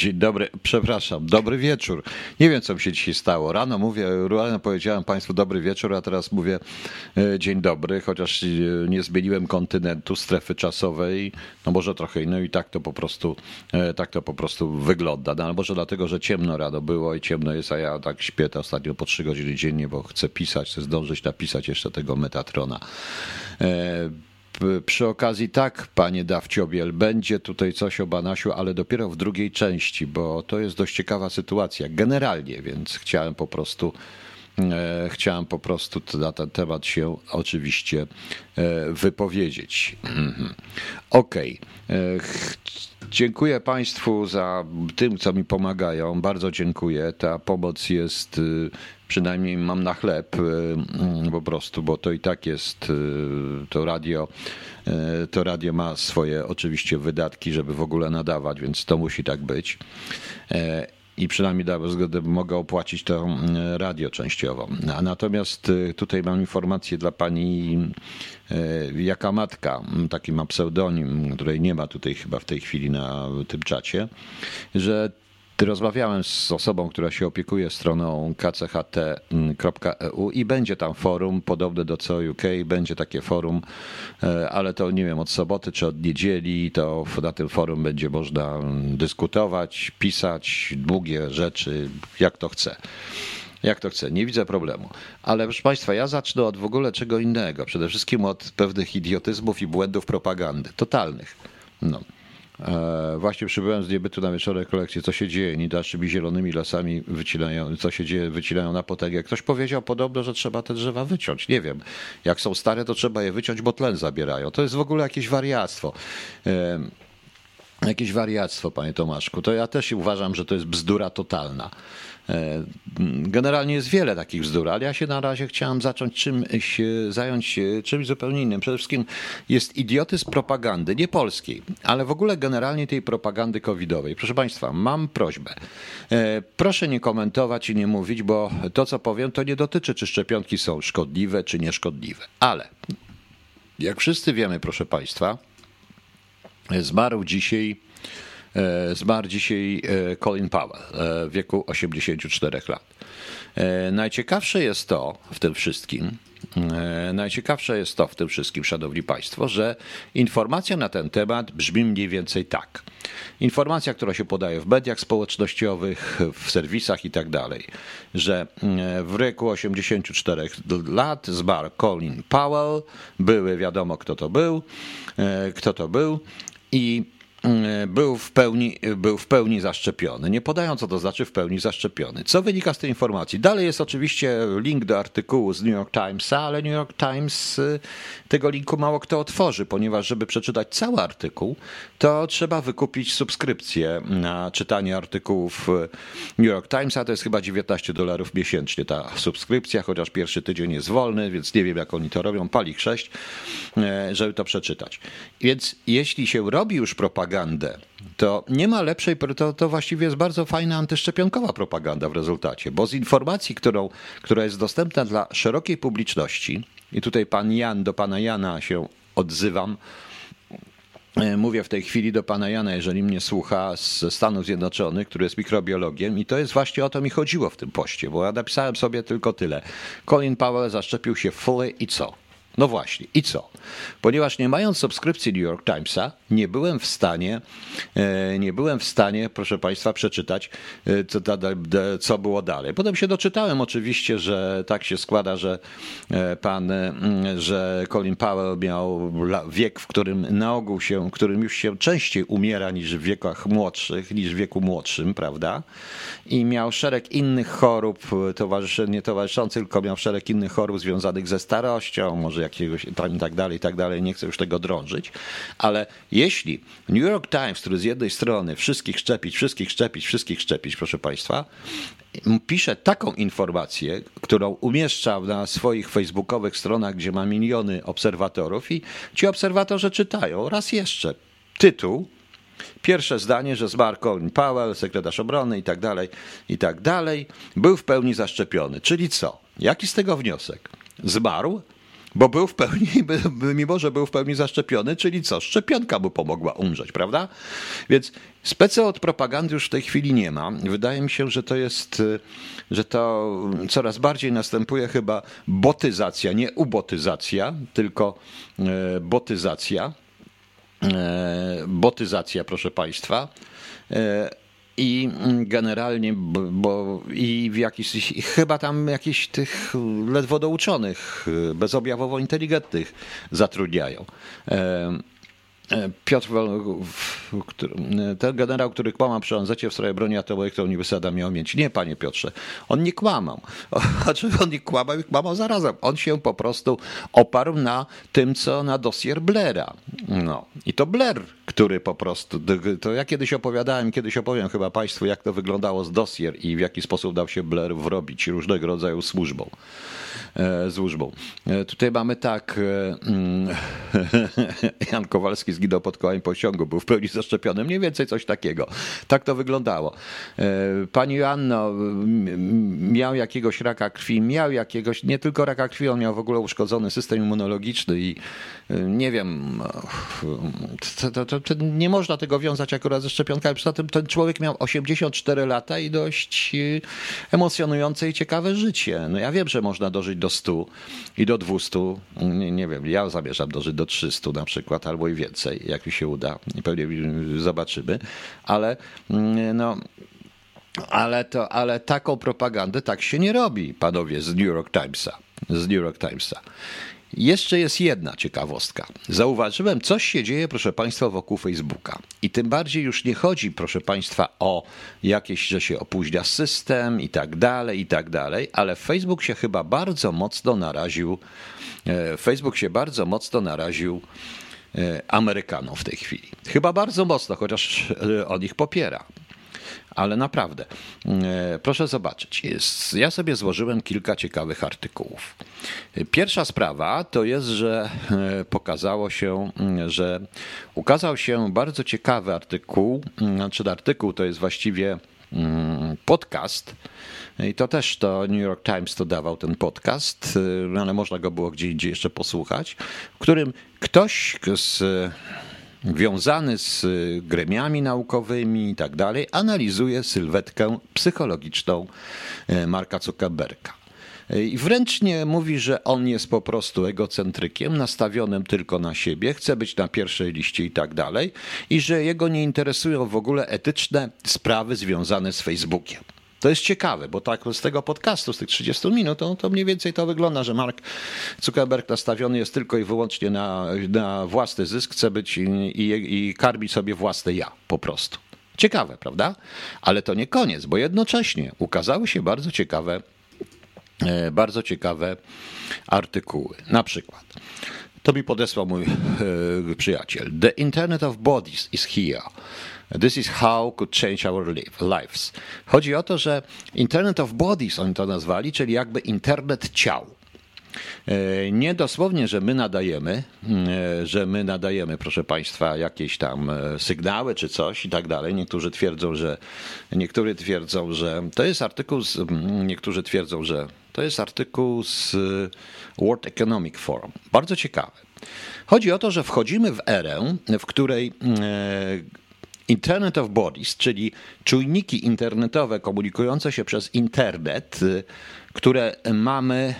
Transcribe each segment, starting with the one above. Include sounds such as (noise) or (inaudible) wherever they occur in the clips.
Dzień dobry, przepraszam, dobry wieczór. Nie wiem, co mi się dzisiaj stało. Rano mówię, rano powiedziałem Państwu dobry wieczór, a teraz mówię e, dzień dobry, chociaż e, nie zmieniłem kontynentu, strefy czasowej, no może trochę innej i tak to po prostu, e, tak to po prostu wygląda. No, może dlatego, że ciemno rano było i ciemno jest, a ja tak śpię ostatnio po trzy godziny dziennie, bo chcę pisać, chcę zdążyć napisać jeszcze tego Metatrona. Przy okazji tak, panie Dawciobiel, będzie tutaj coś o Banasiu, ale dopiero w drugiej części, bo to jest dość ciekawa sytuacja generalnie, więc chciałem po prostu e, chciałem po prostu na ten temat się oczywiście e, wypowiedzieć. Mhm. Okej. Okay. Dziękuję Państwu za tym, co mi pomagają. Bardzo dziękuję. Ta pomoc jest y, przynajmniej mam na chleb y, mm, po prostu, bo to i tak jest y, to radio. To radio ma swoje oczywiście wydatki, żeby w ogóle nadawać, więc to musi tak być. I przynajmniej da zgodę, mogę opłacić to radio częściowo. Natomiast tutaj mam informację dla pani Jaka Matka, taki ma pseudonim, której nie ma tutaj chyba w tej chwili na tym czacie, że Rozmawiałem z osobą, która się opiekuje stroną kcht.eu i będzie tam forum podobne do co UK, będzie takie forum, e, ale to nie wiem, od soboty czy od niedzieli, to na tym forum będzie można dyskutować, pisać długie rzeczy, jak to chce jak to chce. Nie widzę problemu. Ale proszę Państwa, ja zacznę od w ogóle czego innego. Przede wszystkim od pewnych idiotyzmów i błędów propagandy. Totalnych. No. E, właśnie przybyłem z niebytu na wieczorek kolekcję, co się dzieje, nidaszymi zielonymi lasami wycinają, co się dzieje, wycinają na potęgę. Ktoś powiedział podobno, że trzeba te drzewa wyciąć. Nie wiem, jak są stare, to trzeba je wyciąć, bo tlen zabierają. To jest w ogóle jakieś wariactwo. E, jakieś wariactwo, panie Tomaszku. To ja też uważam, że to jest bzdura totalna. E, generalnie jest wiele takich bzdur, ale ja się na razie chciałem zacząć czymś, zająć czymś zupełnie innym. Przede wszystkim jest idiotyzm propagandy, nie polskiej, ale w ogóle generalnie tej propagandy covidowej. Proszę Państwa, mam prośbę. E, proszę nie komentować i nie mówić, bo to, co powiem, to nie dotyczy, czy szczepionki są szkodliwe, czy nieszkodliwe. Ale jak wszyscy wiemy, proszę Państwa, zmarł dzisiaj zmarł dzisiaj e, Colin Powell e, w wieku 84 lat. Najciekawsze jest to w tym wszystkim, najciekawsze jest to w tym wszystkim, szanowni państwo, że informacja na ten temat brzmi mniej więcej tak. Informacja, która się podaje w mediach społecznościowych, w serwisach i tak dalej, że w wieku 84 lat zmarł Colin Powell, były wiadomo kto to był, kto to był i E, był w, pełni, był w pełni zaszczepiony. Nie podają, co to znaczy w pełni zaszczepiony. Co wynika z tej informacji? Dalej jest oczywiście link do artykułu z New York Timesa, ale New York Times e, tego linku mało kto otworzy, ponieważ żeby przeczytać cały artykuł, to trzeba wykupić subskrypcję na czytanie artykułów New York Timesa. To jest chyba 19 dolarów miesięcznie ta subskrypcja, chociaż pierwszy tydzień jest wolny, więc nie wiem, jak oni to robią. Pali 6, e, żeby to przeczytać. Więc jeśli się robi już propagandę, propagandę, to nie ma lepszej, to, to właściwie jest bardzo fajna antyszczepionkowa propaganda w rezultacie, bo z informacji, którą, która jest dostępna dla szerokiej publiczności, i tutaj pan Jan, do pana Jana się odzywam, e, Mówię w tej chwili do pana Jana, jeżeli mnie słucha, ze Stanów Zjednoczonych, który jest mikrobiologiem, i to jest właśnie o to mi chodziło w tym poście, bo ja napisałem sobie tylko tyle. Colin Powell zaszczepił się fully i co? No właśnie, i co? Ponieważ nie mając subskrypcji New York Timesa, nie byłem w stanie, e, nie byłem w stanie, proszę Państwa, przeczytać, e, co, co było dalej. Potem się doczytałem oczywiście, że tak się składa, że e, pan, że Colin Powell miał wiek, w którym na ogół się, w którym już się częściej umiera niż w wiekach młodszych, niż w wieku młodszym, prawda? I miał szereg innych chorób towarzyszy, nie towarzyszących, tylko miał szereg innych chorób związanych ze starością, może jakiegoś i tak dalej, i tak dalej. Nie chcę już tego drążyć, ale jeśli New York Times, który z jednej strony wszystkich szczepić, wszystkich szczepić, wszystkich szczepić, proszę Państwa, pisze taką informację, którą umieszcza na swoich facebookowych stronach, gdzie ma miliony obserwatorów i ci obserwatorzy czytają raz jeszcze tytuł, Pierwsze zdanie, że zmarł Colin Powell, sekretarz obrony i tak dalej, i tak dalej, był w pełni zaszczepiony. Czyli co? Jaki z tego wniosek? Zmarł, bo był w pełni, (laughs) mimo że był w pełni zaszczepiony, czyli co? Szczepionka mu pomogła umrzeć, prawda? Więc specy od propagandy już w tej chwili nie ma. Wydaje mi się, że to jest, że to coraz bardziej następuje chyba botyzacja, nie ubotyzacja, tylko e, botyzacja. E, botyzacja, proszę Państwa. I generalnie, bo i w jakiś, chyba tam jakichś tych ledwo douczonych, bezobjawowo inteligentnych zatrudniają. E, Piotr, ten generał, który kłamał przy ONZ w sprawie broni atomowej, którą niby Saddam miał mieć. Nie, panie Piotrze, on nie kłamał. (laughs) Znaczy on nie kłamał i kłamał zarazem. On się po prostu oparł na tym, co na dosier Blaira. No. I to Blair, który po prostu, to ja kiedyś opowiadałem, kiedyś opowiem chyba państwu, jak to wyglądało z dosier i w jaki sposób dał się Blair wrobić różnego rodzaju służbą. E, służbą. E, tutaj mamy tak, e, mm, (laughs) Jan Kowalski zginął pod kołem pociągu, był w pełni zaszczepiony, mniej więcej coś takiego. Tak to wyglądało. Pani Joanno miał jakiegoś raka krwi, miał jakiegoś, nie tylko raka krwi, on miał w ogóle uszkodzony system immunologiczny i nie wiem, to, to, to, nie można tego wiązać akurat ze szczepionkami. Poza tym ten człowiek miał 84 lata i dość emocjonujące i ciekawe życie. No ja wiem, że można dożyć do 100 i do 200. Nie, nie wiem, ja zamierzam dożyć do 300 na przykład, albo i więcej, jak mi się uda. Pewnie zobaczymy. Ale mm, no, ale, to, ale taką propagandę tak się nie robi, panowie z New York Timesa. Z New York Timesa. Jeszcze jest jedna ciekawostka. Zauważyłem, coś się dzieje, proszę Państwa, wokół Facebooka. I tym bardziej już nie chodzi, proszę Państwa, o jakieś, że się opóźnia system i tak dalej, i tak dalej, ale Facebook się chyba bardzo mocno naraził, e, Facebook się bardzo mocno naraził Amerykanom w tej chwili. Chyba bardzo mocno, chociaż e, on ich popiera ale naprawdę, e, proszę zobaczyć, ja sobie złożyłem kilka ciekawych artykułów. Pierwsza sprawa to jest, że e, pokazało się, że ukazał się bardzo ciekawy artykuł, znaczy artykuł to jest właściwie podcast. I to też to New York Times to dawał ten podcast, e, ale można go było gdzie indziej jeszcze posłuchać, w którym ktoś z wiązany z y, gremiami naukowymi i tak dalej, analizuje sylwetkę psychologiczną y, Marka Zuckerberga. Y, I wręcz nie mówi, że on jest po prostu egocentrykiem, nastawionym tylko na siebie, chce być na pierwszej liście i tak dalej, i że jego nie interesują w ogóle etyczne sprawy związane z Facebookiem. To jest ciekawe, bo tak z tego podcastu, z tych 30 minut, to, to mniej więcej to wygląda, że Mark Zuckerberg nastawiony jest tylko i wyłącznie na, na własny zysk, chce być i, i, i karmić sobie własne ja po prostu. Ciekawe, prawda? Ale to nie koniec, bo jednocześnie ukazały się bardzo ciekawe, e, bardzo ciekawe artykuły. Na przykład, to mi podesłał mój e, przyjaciel. The Internet of Bodies is here. This is how could change our lives. Chodzi o to, że Internet of Bodies oni to nazwali, czyli jakby internet ciał. E, nie dosłownie, że my nadajemy, e, że my nadajemy, proszę Państwa, jakieś tam e, sygnały czy coś i tak dalej. Niektórzy twierdzą, że niektórzy twierdzą, że to jest artykuł, z, niektórzy twierdzą, że to jest artykuł z World Economic Forum. Bardzo ciekawy. Chodzi o to, że wchodzimy w erę, w której Internet of Bodies, czyli czujniki internetowe komunikujące się przez internet, y, które mamy,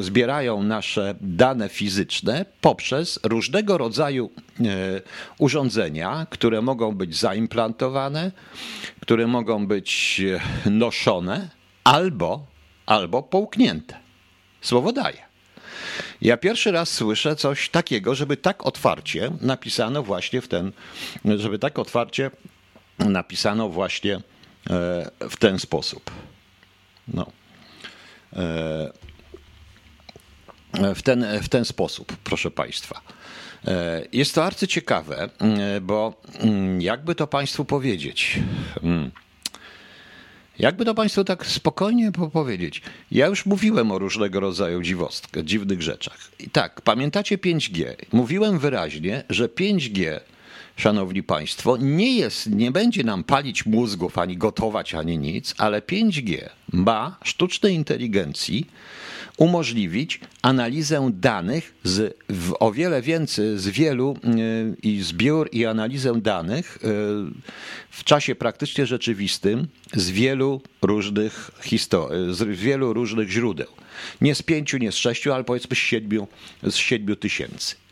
zbierają nasze dane fizyczne poprzez różnego rodzaju y, urządzenia, które mogą być zaimplantowane, które mogą być y, noszone albo, albo połknięte. Słowo daje. Ja pierwszy raz słyszę coś takiego, żeby tak otwarcie napisano właśnie w ten, żeby tak otwarcie napisano właśnie e, w ten sposób. No. E, w ten, w ten sposób, proszę Państwa. E, jest to arcyciekawe, bo mm, jakby to Państwu powiedzieć. Hmm, jakby to Państwu tak spokojnie powiedzieć, ja już mówiłem o różnego rodzaju dziwostkach, dziwnych rzeczach. I tak, pamiętacie 5G? Mówiłem wyraźnie, że 5G szanowni państwo, nie jest, nie będzie nam palić mózgów, ani gotować, ani nic, ale 5G ma sztucznej inteligencji umożliwić analizę danych z o wiele więcej, z wielu y, i zbiór i analizę danych y, w czasie praktycznie rzeczywistym z wielu różnych historii, z wielu różnych źródeł. Nie z pięciu, nie z sześciu, ale powiedzmy z siedmiu, z siedmiu tysięcy.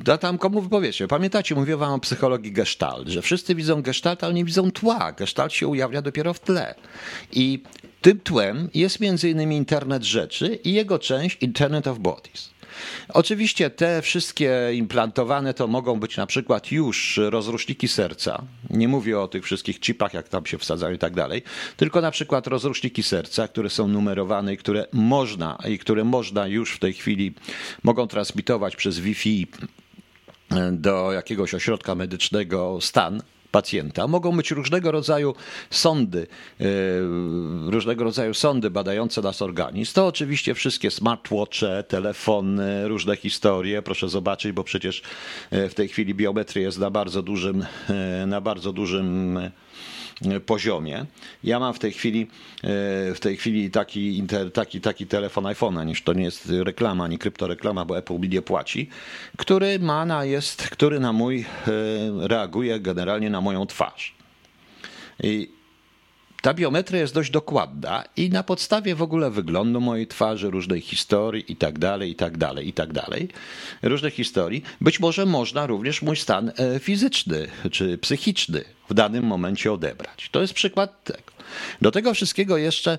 Da tam komu wypowiecie. Pamiętacie, mówię wam o psychologii gestalt, że wszyscy widzą gestalt, ale nie widzą tła. Gestalt się ujawnia dopiero w tle. I tym tłem jest między innymi internet rzeczy i jego część Internet of Bodies. Oczywiście te wszystkie implantowane to mogą być na przykład już rozruszniki serca. Nie mówię o tych wszystkich chipach, jak tam się wsadzają i tak dalej, tylko na przykład rozruszniki serca, które są numerowane i które można, i które można już w tej chwili mogą transmitować przez Wi-Fi do jakiegoś ośrodka medycznego stan pacjenta. Mogą być różnego rodzaju sądy, e, różnego rodzaju sądy badające nas organizm. To oczywiście wszystkie smartwatche, telefony, różne historie. Proszę zobaczyć, bo przecież e, w tej chwili biometria jest na bardzo dużym, e, na bardzo dużym poziomie. Ja mam w tej chwili, w tej chwili taki, inter, taki, taki telefon iPhone'a, niż to nie jest reklama, ani kryptoreklama, bo Apple mi nie płaci, który ma na jest, który na mój reaguje generalnie na moją twarz. I ta biometria jest dość dokładna i na podstawie w ogóle wyglądu mojej twarzy, różnej historii i tak dalej, i tak dalej, i tak dalej, różnych historii, być może można również mój stan e, fizyczny czy psychiczny w danym momencie odebrać. To jest przykład tego. Do tego wszystkiego jeszcze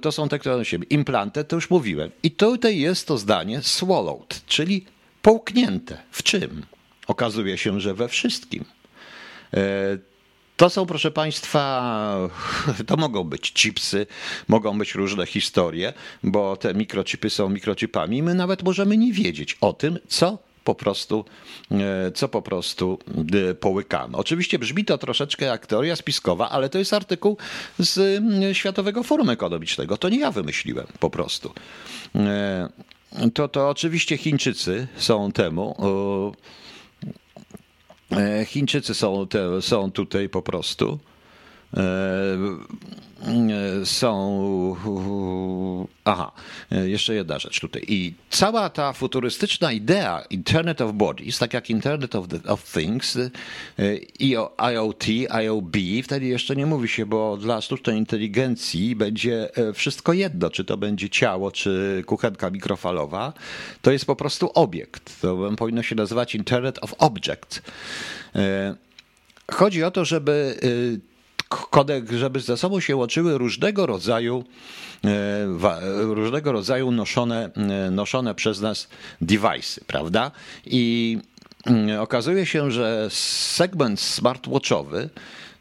to są te, które siebie. Implanty, to już mówiłem. I tutaj jest to zdanie swallowed, czyli połknięte. W czym? Okazuje się, że we wszystkim. E, to są, proszę Państwa, (laughs) to mogą być chipsy, mogą być różne historie, bo te mikrochipy są mikrochipami. My nawet możemy nie wiedzieć o tym, co po prostu, e, co po prostu e, połykamy. Oczywiście brzmi to troszeczkę jak teoria spiskowa, ale to jest artykuł z e, Światowego Forum Ekonomicznego. To nie ja wymyśliłem po prostu. To, to oczywiście Chińczycy są temu E, Chińczycy są, te, są tutaj po prostu. E, są. Aha, jeszcze jedna rzecz tutaj. I cała ta futurystyczna idea Internet of Bodies, tak jak Internet of, the, of Things, IoT, IOB, wtedy jeszcze nie mówi się, bo dla sztucznej inteligencji będzie e, wszystko jedno, czy to będzie ciało, czy kuchenka mikrofalowa. To jest po prostu obiekt. To powinno się nazywać Internet of Objects. E, chodzi o to, żeby kodek, żeby ze sobą się łączyły różnego rodzaju e, różnego rodzaju noszone, e, noszone przez nas device'y, prawda? I mm, okazuje się, że segment smartwatchowy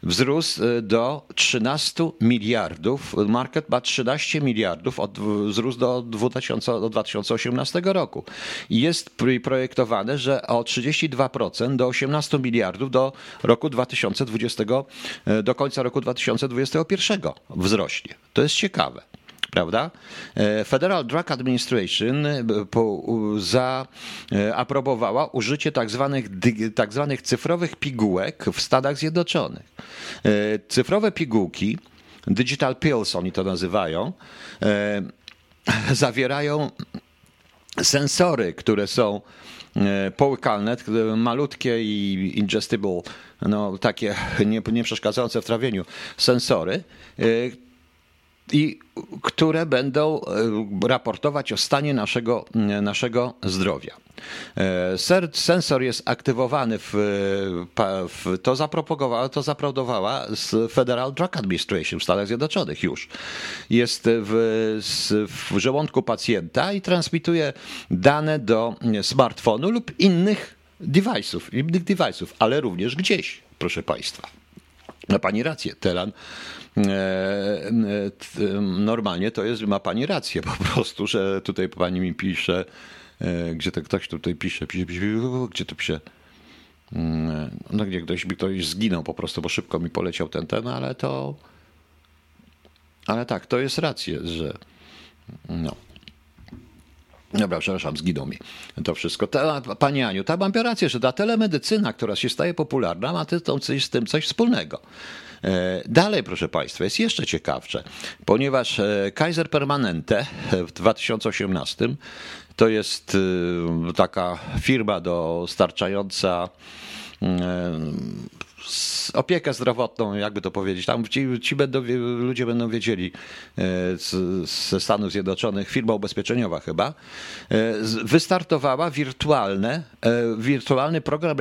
wzrósł y, do 13 miliardów. Market ma 13 miliardów, od, wzrósł do, 2000, do 2018 roku. Jest projektowane, że o 32% do 18 miliardów do roku 2020, y, do końca roku 2021 wzrośnie. To jest ciekawe prawda? E, Federal Drug Administration e, zaaprobowała użycie tak zwanych, tak cyfrowych pigułek w Stanach Zjednoczonych. E, cyfrowe pigułki, digital pills oni to nazywają, (laughs) zawierają sensory, które są połykalne, malutkie i ingestible, no takie (laughs) nie, nie przeszkadzające w trawieniu sensory, i które będą e, raportować o stanie naszego, naszego zdrowia. E, sensor jest aktywowany w, w to, zapropagowała, to zaprodowała Federal Drug Administration w Stanach Zjednoczonych już. Jest w, w żołądku pacjenta i transmituje dane do smartfonu lub innych device'ów, innych device'ów, ale również gdzieś, proszę Państwa. Ma Pani rację, Telan E, e, normalnie to jest, ma pani rację po prostu, że tutaj pani mi pisze, e, gdzie to ktoś tutaj pisze, pisze, pisze gdzie to pisze, mm, no gdzie ktoś, ktoś zginął po prostu, bo szybko mi poleciał ten ten, ale to, ale tak, to jest rację, że no. Dobra, przepraszam, zginął mi to wszystko. Ta, Pani Aniu, ta mam rację, że ta telemedycyna, która się staje popularna, ma z tym coś wspólnego. E, dalej, proszę Państwa, jest jeszcze ciekawsze, ponieważ e, Kaiser Permanente w 2018 to jest e, taka firma dostarczająca opiekę zdrowotną, jakby to powiedzieć. Tam ci, ci będą, ludzie będą wiedzieli ze Stanów Zjednoczonych, firma ubezpieczeniowa chyba, wystartowała wirtualne, wirtualny program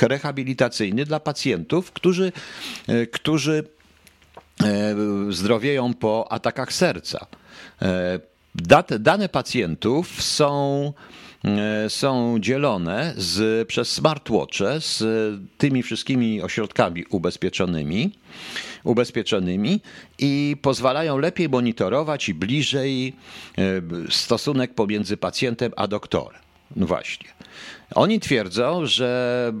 rehabilitacyjny dla pacjentów, którzy, którzy zdrowieją po atakach serca. Dane pacjentów są E, są dzielone z, przez smartwatche z tymi wszystkimi ośrodkami ubezpieczonymi, ubezpieczonymi i pozwalają lepiej monitorować i bliżej e, stosunek pomiędzy pacjentem a doktorem. No właśnie. Oni twierdzą, że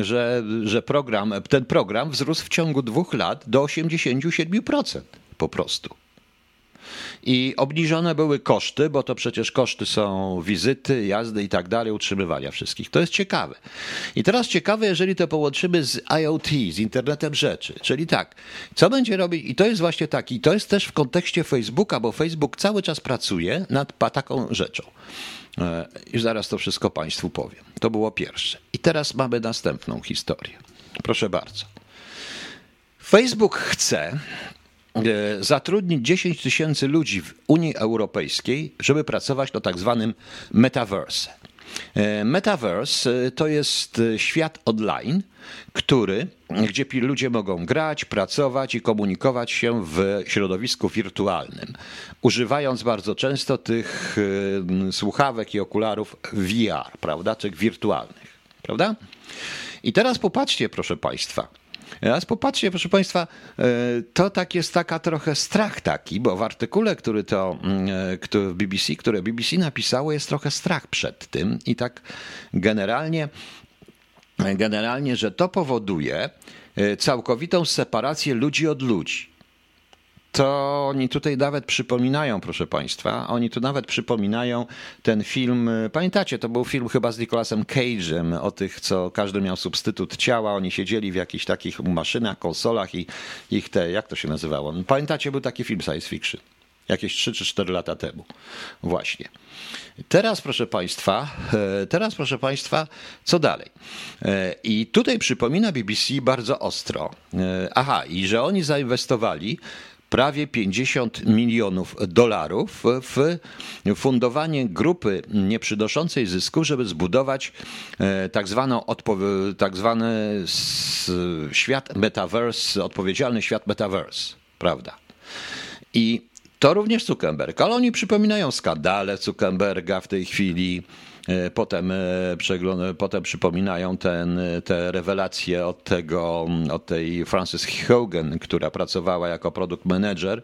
że, że program, ten program wzrósł w ciągu dwóch lat do 87% po prostu. I obniżone były koszty, bo to przecież koszty są wizyty, jazdy i tak dalej, utrzymywania wszystkich. To jest ciekawe. I teraz ciekawe, jeżeli to połączymy z IoT, z internetem rzeczy. Czyli tak, co będzie robić, i to jest właśnie tak, i to jest też w kontekście Facebooka, bo Facebook cały czas pracuje nad taką rzeczą. E, I zaraz to wszystko Państwu powiem. To było pierwsze. I teraz mamy następną historię. Proszę bardzo. Facebook chce, zatrudnić 10 tysięcy ludzi w Unii Europejskiej, żeby pracować na tak zwanym metaverse. E, metaverse e, to jest świat online, który, gdzie ludzie mogą grać, pracować i komunikować się w środowisku wirtualnym, używając bardzo często tych słuchawek i okularów VR, prawda, tych wirtualnych, prawda? I teraz popatrzcie, proszę Państwa. Teraz popatrzcie, proszę Państwa, e, to tak jest taka trochę strach taki, bo w artykule, który to mm, e, który w BBC, które BBC napisało, jest trochę strach przed tym i tak generalnie, generalnie, że to powoduje e, całkowitą separację ludzi od ludzi to oni tutaj nawet przypominają, proszę Państwa, oni tu nawet przypominają ten film, pamiętacie, to był film chyba z Nicolasem Cage'em o tych, co każdy miał substytut ciała, oni siedzieli w jakichś takich maszynach, konsolach i ich te, jak to się nazywało? Pamiętacie, był taki film science fiction, jakieś 3 czy 4 lata temu, właśnie. Teraz, proszę Państwa, e, teraz, proszę Państwa, co dalej? E, I tutaj przypomina BBC bardzo ostro. E, aha, i że oni zainwestowali prawie 50 milionów dolarów w fundowanie grupy nieprzynoszącej zysku, żeby zbudować e, tak, tak zwany świat metaverse, odpowiedzialny świat metaverse, prawda? I to również Zuckerberg, ale oni przypominają skandale Zuckerberga w tej chwili, potem, e, potem przypominają ten, te rewelacje od, tego, od tej Frances Hogan, która pracowała jako produkt manager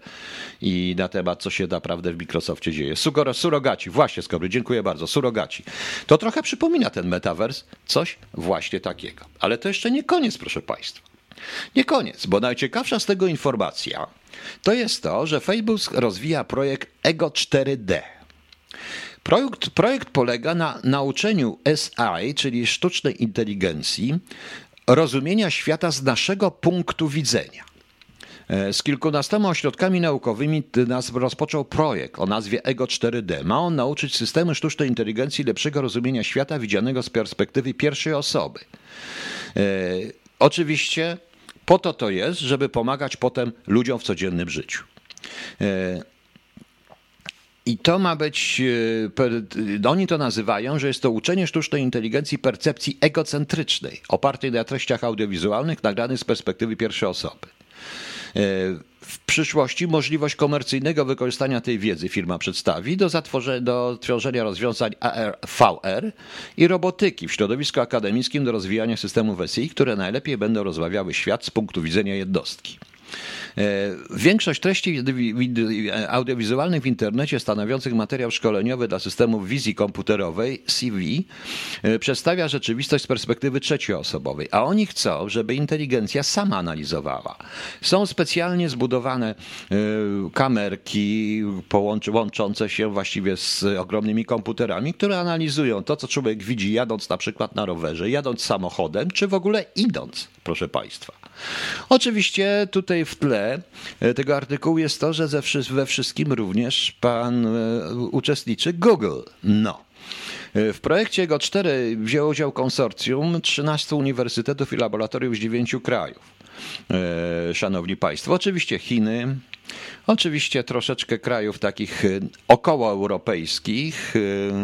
i na temat, co się naprawdę w Microsoftie dzieje. Sugoro, surogaci, właśnie Skobry, dziękuję bardzo, surogaci. To trochę przypomina ten metavers, coś właśnie takiego. Ale to jeszcze nie koniec, proszę Państwa. Nie koniec, bo najciekawsza z tego informacja to jest to, że Facebook rozwija projekt Ego 4D. Projekt, projekt polega na nauczeniu SI, czyli sztucznej inteligencji, rozumienia świata z naszego punktu widzenia. E, z kilkunastoma ośrodkami naukowymi nas rozpoczął projekt o nazwie EGO 4D. Ma on nauczyć systemy sztucznej inteligencji lepszego rozumienia świata widzianego z perspektywy pierwszej osoby. E, oczywiście po to to jest, żeby pomagać potem ludziom w codziennym życiu. E, i to ma być, e, oni to nazywają, że jest to uczenie sztucznej inteligencji percepcji egocentrycznej, opartej na treściach audiowizualnych nagranych z perspektywy pierwszej osoby. E, w przyszłości możliwość komercyjnego wykorzystania tej wiedzy firma przedstawi do, do tworzenia rozwiązań AR, VR i robotyki w środowisku akademickim do rozwijania systemów SI, które najlepiej będą rozmawiały świat z punktu widzenia jednostki. Większość treści audiowizualnych w internecie stanowiących materiał szkoleniowy dla systemów wizji komputerowej CV przedstawia rzeczywistość z perspektywy trzecioosobowej, a oni chcą, żeby inteligencja sama analizowała. Są specjalnie zbudowane kamerki łączące się właściwie z ogromnymi komputerami, które analizują to, co człowiek widzi jadąc na przykład na rowerze, jadąc samochodem, czy w ogóle idąc, proszę Państwa. Oczywiście tutaj w tle e, tego artykułu jest to, że we wszystkim również pan e, uczestniczy Google. No. E, w projekcie GO4 wzięło udział konsorcjum 13 uniwersytetów i laboratoriów z 9 krajów. Szanowni Państwo, oczywiście Chiny, Oczywiście troszeczkę krajów takich okołoeuropejskich.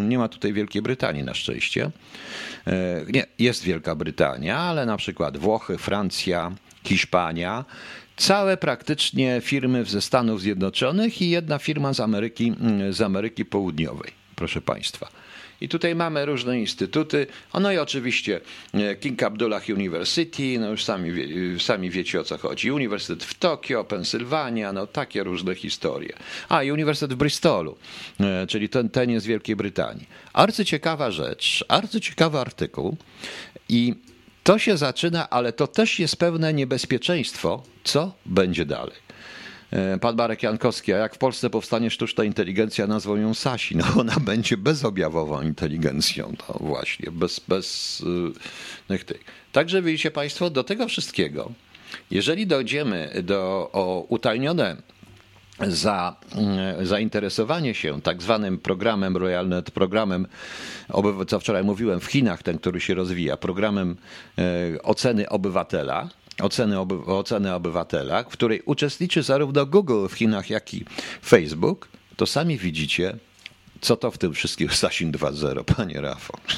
Nie ma tutaj Wielkiej Brytanii na szczęście. Nie, jest Wielka Brytania, ale na przykład Włochy, Francja, Hiszpania, całe praktycznie firmy ze Stanów Zjednoczonych i jedna firma z Ameryki, z Ameryki Południowej, proszę Państwa. I tutaj mamy różne instytuty. No i oczywiście e, King Abdullah University, no już sami, sami wiecie o co chodzi. Uniwersytet w Tokio, Pensylwania, no takie różne historie. A i Uniwersytet w Bristolu, e, czyli ten, ten jest z Wielkiej Brytanii. Arcyciekawa rzecz, arcyciekawy artykuł i to się zaczyna, ale to też jest pewne niebezpieczeństwo, co będzie dalej. E, pan Marek Jankowski, a jak w Polsce powstanie sztuczna inteligencja, nazwą ją Sasi. No ona będzie bezobjawową inteligencją, to właśnie, bez, bez yy, tych. Także widzicie Państwo, do tego wszystkiego, jeżeli dojdziemy do o utajnione za mm, zainteresowanie się tak zwanym programem RoyalNet, programem, co wczoraj mówiłem, w Chinach, ten, który się rozwija, programem e, oceny obywatela, oceny, oby, oceny obywatela, w której uczestniczy zarówno Google w Chinach, jak i Facebook, to sami widzicie, co to w tym wszystkim (laughs) Sasin 2.0, panie Rafał? (laughs)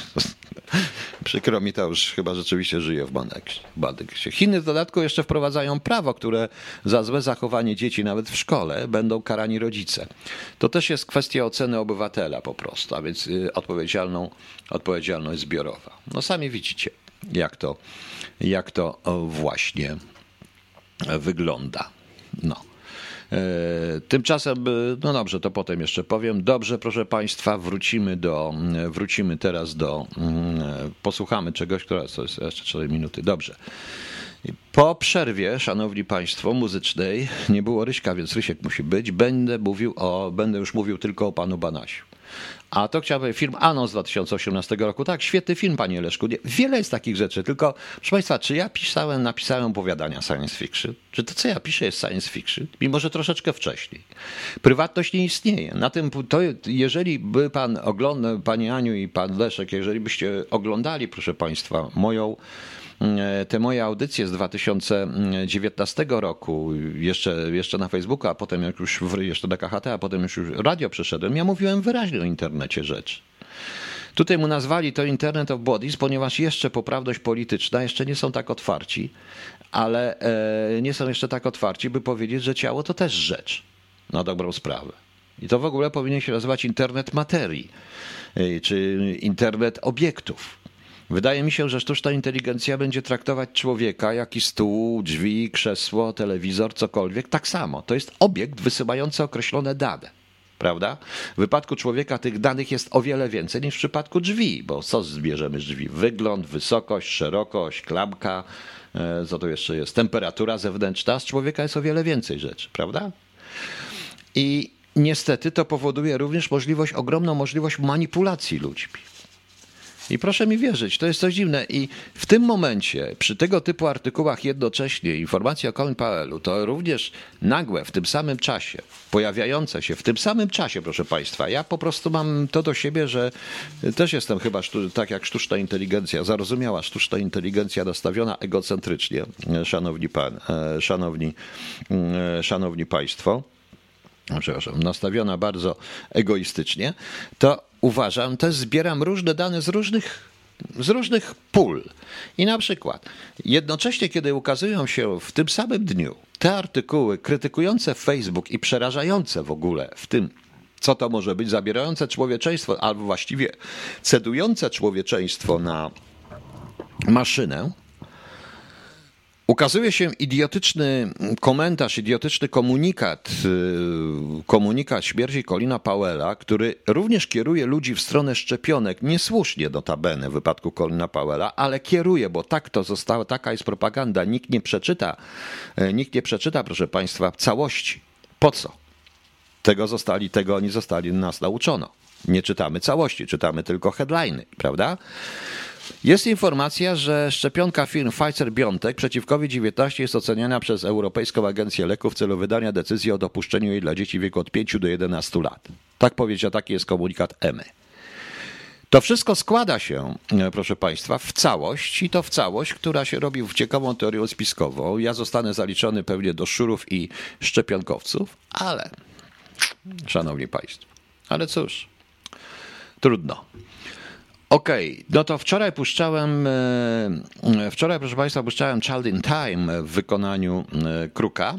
Przykro mi to już chyba rzeczywiście żyje w Bandeksie. Chiny w dodatku jeszcze wprowadzają prawo, które za złe zachowanie dzieci nawet w szkole będą karani rodzice. To też jest kwestia oceny obywatela po prostu, a więc y, odpowiedzialną, odpowiedzialność zbiorowa. No sami widzicie, jak to, jak to właśnie wygląda. No. E, tymczasem, e, no dobrze, to potem jeszcze powiem. Dobrze, proszę Państwa, wrócimy do, e, wrócimy teraz do, posłuchamy czegoś, która to jest jeszcze 4 minuty. Dobrze. Po przerwie, szanowni państwo, muzycznej, nie było Ryśka, więc Rysiek musi być. Będę mówił o, będę już mówił tylko o panu Banasiu. A to chciałbym film Anon z 2018 roku. Tak, świetny film, panie Leszku. Wiele jest takich rzeczy, tylko proszę państwa, czy ja pisałem, napisałem opowiadania science fiction? Czy to, co ja piszę, jest science fiction? Mimo, że troszeczkę wcześniej. Prywatność nie istnieje. Na tym, to, jeżeli by pan oglądał, panie Aniu i pan Leszek, jeżeli byście oglądali, proszę państwa, moją te moje audycje z 2019 roku, jeszcze, jeszcze na Facebooku, a potem jak już jeszcze na KHT, a potem już, już radio przeszedłem, ja mówiłem wyraźnie o internecie rzeczy. Tutaj mu nazwali to Internet of Bodies, ponieważ jeszcze poprawność polityczna jeszcze nie są tak otwarci, ale e, nie są jeszcze tak otwarci, by powiedzieć, że ciało to też rzecz na dobrą sprawę. I to w ogóle powinien się nazywać internet materii, e, czy internet obiektów. Wydaje mi się, że sztuczna inteligencja będzie traktować człowieka, jak i stół, drzwi, krzesło, telewizor, cokolwiek, tak samo. To jest obiekt wysyłający określone dane. Prawda? W wypadku człowieka tych danych jest o wiele więcej niż w przypadku drzwi, bo co zbierzemy z drzwi? Wygląd, wysokość, szerokość, klamka, e, co to jeszcze jest? Temperatura zewnętrzna. Z człowieka jest o wiele więcej rzeczy, prawda? I niestety to powoduje również możliwość, ogromną możliwość manipulacji ludźmi. I proszę mi wierzyć, to jest coś dziwne. I w tym momencie, przy tego typu artykułach jednocześnie, informacje o Coin.pl, to również nagłe, w tym samym czasie, pojawiające się w tym samym czasie, proszę Państwa. Ja po prostu mam to do siebie, że też jestem chyba tak jak sztuczna inteligencja, zarozumiała sztuczna inteligencja nastawiona egocentrycznie, szanowni pan, e, szanowni, e, szanowni Państwo przepraszam, nastawiona bardzo egoistycznie, to uważam, też zbieram różne dane z różnych z różnych pól. I na przykład, jednocześnie, kiedy ukazują się w tym samym dniu te artykuły krytykujące Facebook i przerażające w ogóle w tym, co to może być, zabierające człowieczeństwo, albo właściwie cedujące człowieczeństwo na maszynę, Ukazuje się idiotyczny komentarz, idiotyczny komunikat, y, komunikat śmierci Colina Powella, który również kieruje ludzi w stronę szczepionek, niesłusznie notabene w wypadku Colina Powella, ale kieruje, bo tak to zostało, taka jest propaganda. Nikt nie przeczyta, y, nikt nie przeczyta, proszę Państwa, całości. Po co? Tego zostali, tego oni zostali, nas nauczono. Nie czytamy całości, czytamy tylko headliny, prawda? Jest informacja, że szczepionka firm Pfizer-BioNTech przeciw COVID-19 jest oceniana przez Europejską Agencję Leków w celu wydania decyzji o dopuszczeniu jej dla dzieci w wieku od 5 do 11 lat. Tak powiedział, taki jest komunikat EMY. To wszystko składa się, e, proszę Państwa, w całość i to w całość, która się robi w ciekawą teorią spiskową. Ja zostanę zaliczony pewnie do szurów i szczepionkowców, ale, szanowni Państwo, ale cóż, trudno. Okej, okay, no to wczoraj puszczałem, e, wczoraj proszę Państwa puszczałem Child in Time w wykonaniu e, Kruka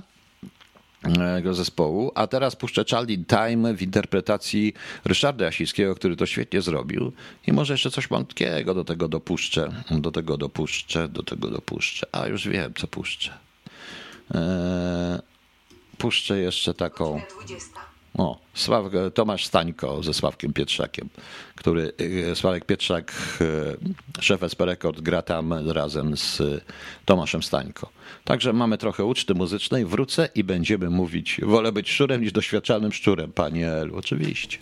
jego zespołu, a teraz puszczę Child in Time w interpretacji Ryszarda Jasińskiego, który to świetnie zrobił i może jeszcze coś mątkiego do tego dopuszczę, do tego dopuszczę, do tego dopuszczę, a już wiem co puszczę. Eee, puszczę jeszcze taką... 20. O, Sław, Tomasz Stańko ze Sławkiem Pietrzakiem, który e, Sławek Pietrzak, e, szef SP Record, gra tam razem z Tomaszem Stańko. Także mamy trochę uczty muzycznej, wrócę i będziemy mówić, wolę być szczurem niż doświadczalnym szczurem, panie Elu, oczywiście.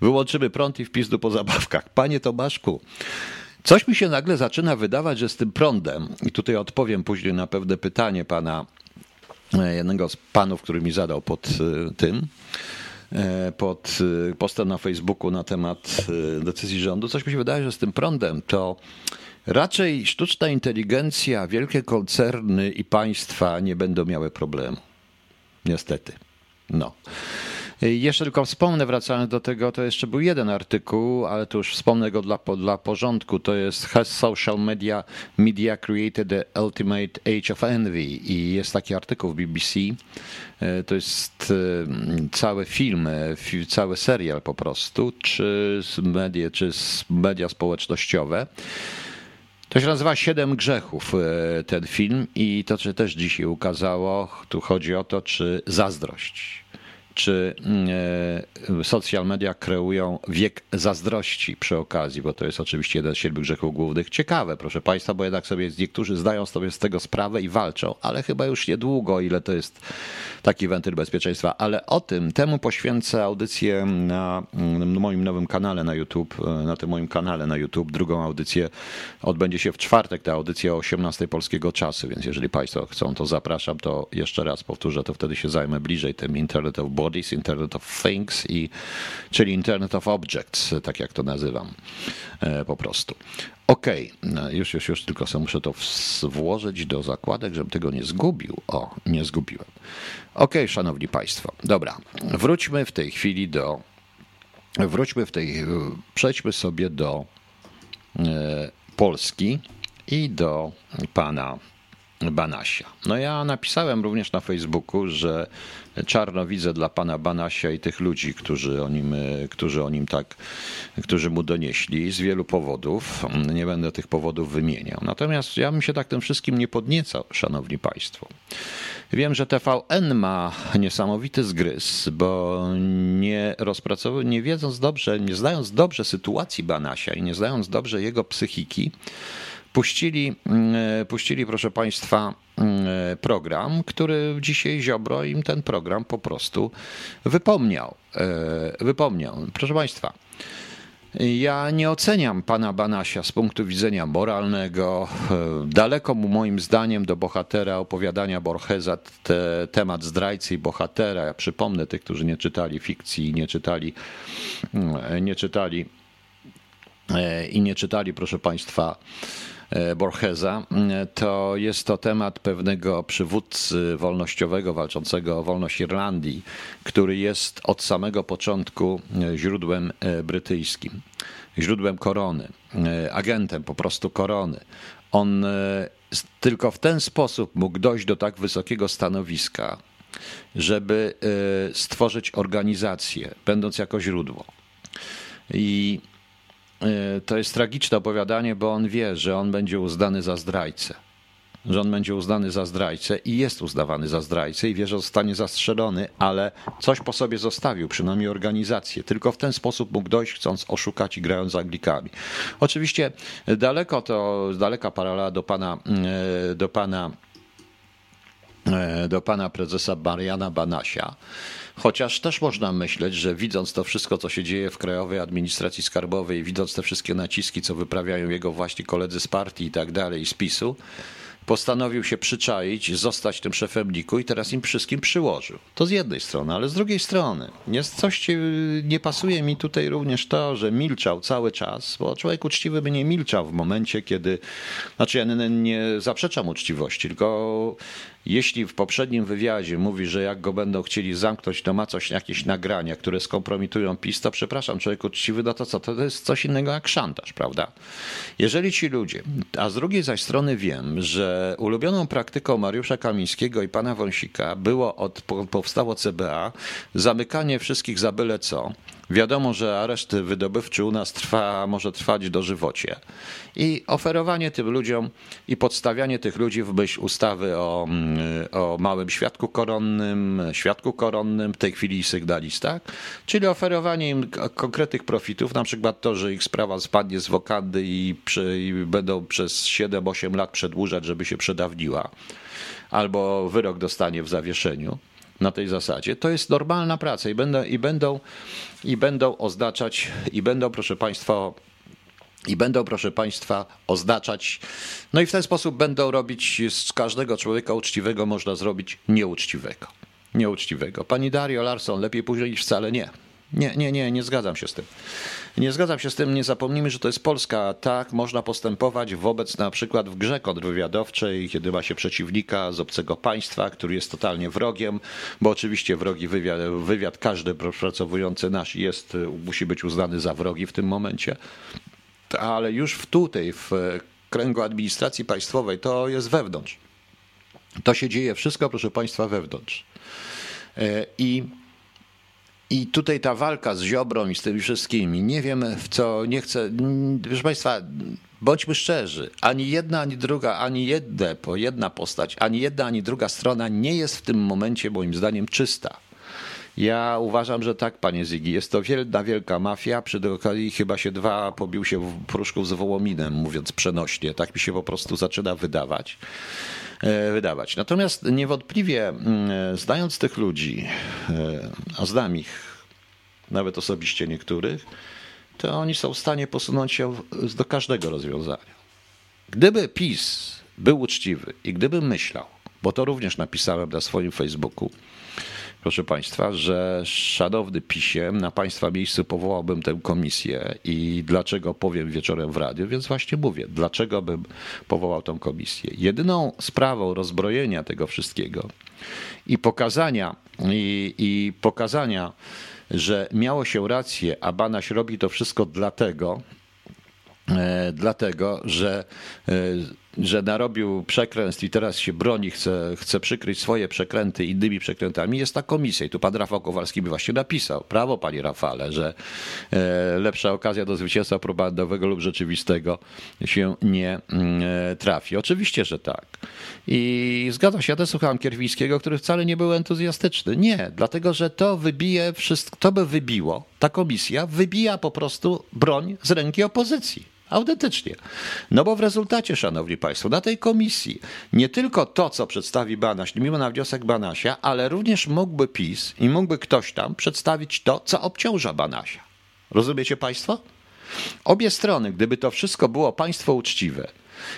Wyłączymy prąd i wpis po zabawkach. Panie Tomaszku, coś mi się nagle zaczyna wydawać, że z tym prądem, i tutaj odpowiem później na pewne pytanie pana, jednego z panów, który mi zadał pod tym, E, pod e, postem na Facebooku na temat e, decyzji rządu. Coś mi się wydaje, że z tym prądem to raczej sztuczna inteligencja, wielkie koncerny i państwa nie będą miały problemu. Niestety. No. Jeszcze tylko wspomnę, wracając do tego, to jeszcze był jeden artykuł, ale to już wspomnę go dla, dla porządku. To jest Has Social Media Media Created the Ultimate Age of Envy i jest taki artykuł w BBC. E, to jest e, cały film, e, cały serial po prostu, czy media, czy media społecznościowe. To się nazywa Siedem Grzechów, ten film, i to się też dzisiaj ukazało. Tu chodzi o to, czy zazdrość czy mm, e, social media kreują wiek zazdrości przy okazji, bo to jest oczywiście jeden z siedmiu grzechów głównych. Ciekawe, proszę Państwa, bo jednak sobie niektórzy zdają sobie z tego sprawę i walczą, ale chyba już niedługo, ile to jest taki wentyl bezpieczeństwa. Ale o tym, temu poświęcę audycję na mm, moim nowym kanale na YouTube, e, na tym moim kanale na YouTube. Drugą audycję odbędzie się w czwartek, ta audycja o 18 polskiego czasu, więc jeżeli Państwo chcą, to zapraszam, to jeszcze raz powtórzę, to wtedy się zajmę bliżej tym Internet Bodies, Internet of Things, i, czyli Internet of Objects, tak jak to nazywam e, po prostu. Okej, okay. No, już, już, już tylko sobie muszę to włożyć do zakładek, żebym tego nie zgubił. O, nie zgubiłem. Okej, okay, szanowni państwo. Dobra, wróćmy w tej chwili do. Wróćmy w tej. Przejdźmy sobie do e, Polski i do pana Banasia. No ja napisałem również na Facebooku, że czarno widzę dla pana Banasia i tych ludzi, którzy o nim, którzy o nim tak, którzy mu donieśli z wielu powodów. Nie będę tych powodów wymieniał. Natomiast ja bym się tak tym wszystkim nie podniecał, szanowni państwo. Wiem, że TVN ma niesamowity zgryz, bo nie rozpracował, nie wiedząc dobrze, nie znając dobrze sytuacji Banasia i nie znając dobrze jego psychiki, puścili, mm, e, puścili, proszę Państwa, mm, e, program, który dzisiaj Ziobro im ten program po prostu wypomniał. E, wypomniał. Proszę Państwa, ja nie oceniam pana Banasia z punktu widzenia moralnego. Daleko mu moim zdaniem do bohatera opowiadania Borgesa te, temat zdrajcy i bohatera. Ja przypomnę tych, którzy nie czytali fikcji, nie czytali, mm, nie czytali i nie czytali, proszę państwa, Borgesa, e, to jest to temat pewnego przywódcy wolnościowego walczącego o wolność Irlandii, który jest od samego początku e, źródłem brytyjskim, źródłem korony, agentem po prostu korony. On tylko w ten sposób mógł dojść do tak wysokiego stanowiska, żeby stworzyć organizację, będąc jako źródło. I E, to jest tragiczne opowiadanie, bo on wie, że on będzie uznany za zdrajcę. że on będzie uznany za zdrajcę i jest uznawany za zdrajcę i wie, że zostanie zastrzelony, ale coś po sobie zostawił, przynajmniej organizację. Tylko w ten sposób mógł dojść, chcąc oszukać i grając z Anglikami. Oczywiście daleko to, daleka paralela do pana, e, do pana e, do pana prezesa Mariana Banasia. Chociaż też można myśleć, że widząc to wszystko, co się dzieje w Krajowej Administracji Skarbowej, widząc te wszystkie naciski, co wyprawiają jego właśnie koledzy z partii i tak dalej, z PiSu, postanowił się przyczaić, zostać tym szefem NIK-u i teraz im wszystkim przyłożył. To z jednej strony, ale z drugiej strony jest coś, nie pasuje mi tutaj również to, że milczał cały czas, bo człowiek uczciwy by nie milczał w momencie, kiedy, znaczy ja nie, nie zaprzeczam uczciwości, tylko jeśli w poprzednim wywiadzie mówi, że jak go będą chcieli zamknąć, to ma coś, jakieś nagrania, które skompromitują PiS, to przepraszam, człowiek uczciwy, no to co? To jest coś innego jak szantaż, prawda? Jeżeli ci ludzie, a z drugiej zaś strony wiem, że ulubioną praktyką Mariusza Kamińskiego i pana Wąsika było od, powstało CBA zamykanie wszystkich za byle co, Wiadomo, że areszt wydobywczy u nas trwa, może trwać dożywocie. I oferowanie tym ludziom i podstawianie tych ludzi w myśl ustawy o, mm, o małym świadku koronnym, świadku koronnym, w tej chwili sygnalistach, czyli oferowanie im konkretnych profitów, na przykład to, że ich sprawa spadnie z wokandy i, przy, i będą przez 7-8 lat przedłużać, żeby się przedawniła, albo wyrok dostanie w zawieszeniu na tej zasadzie. To jest normalna praca i będą, i będą, i będą oznaczać, i będą, proszę Państwa, i będą, proszę Państwa, oznaczać, no i w ten sposób będą robić z każdego człowieka uczciwego, można zrobić nieuczciwego. Nieuczciwego. Pani Dario Larson, lepiej później niż wcale nie. Nie, nie, nie, nie zgadzam się z tym. Nie zgadzam się z tym, nie zapomnijmy, że to jest Polska. Tak można postępować wobec na przykład w grze kontrwywiadowczej, kiedy ma się przeciwnika z obcego państwa, który jest totalnie wrogiem, bo oczywiście wrogi wywiad, wywiad każdy pracowujący nasz jest, musi być uznany za wrogi w tym momencie. Ale już w tutaj, w kręgu administracji państwowej, to jest wewnątrz. To się dzieje wszystko, proszę Państwa, wewnątrz. E, I i tutaj ta walka z Ziobrą i z tymi wszystkimi, nie wiem w co, nie chcę, proszę Państwa, bądźmy szczerzy, ani jedna, ani druga, ani jedne, po jedna postać, ani jedna, ani druga strona nie jest w tym momencie moim zdaniem czysta. Ja uważam, że tak, panie Zygi. Jest to wielka, wielka mafia. Przy okazji chyba się dwa pobił się w pruszków z wołominem, mówiąc przenośnie. Tak mi się po prostu zaczyna wydawać. E, wydawać. Natomiast niewątpliwie, mm, znając tych ludzi, e, a znam ich nawet osobiście niektórych, to oni są w stanie posunąć się do każdego rozwiązania. Gdyby PiS był uczciwy i gdyby myślał, bo to również napisałem na swoim Facebooku, proszę Państwa, że szanowny PiSie, na Państwa miejscu powołałbym tę komisję i dlaczego powiem wieczorem w radiu, więc właśnie mówię, dlaczego bym powołał tę komisję. Jedyną sprawą rozbrojenia tego wszystkiego i pokazania, i, i pokazania, że miało się rację, a Banaś robi to wszystko dlatego, e, dlatego, że e, że narobił przekręt i teraz się broni, chce, chce przykryć swoje przekręty innymi przekrętami, jest ta komisja. I tu pan Rafał Kowalski by właśnie napisał, prawo panie Rafale, że e, lepsza okazja do zwycięstwa propagandowego lub rzeczywistego się nie mm, e, trafi. Oczywiście, że tak. I zgadzam się, ja też słuchałem Kierwińskiego, który wcale nie był entuzjastyczny. Nie, dlatego, że to wybije wszystko, to by wybiło, ta komisja wybija po prostu broń z ręki opozycji. Autentycznie. No bo w rezultacie, szanowni państwo, na tej komisji nie tylko to, co przedstawi Banaś, mimo na wniosek Banasia, ale również mógłby PiS i mógłby ktoś tam przedstawić to, co obciąża Banasia. Rozumiecie państwo? Obie strony, gdyby to wszystko było państwo uczciwe,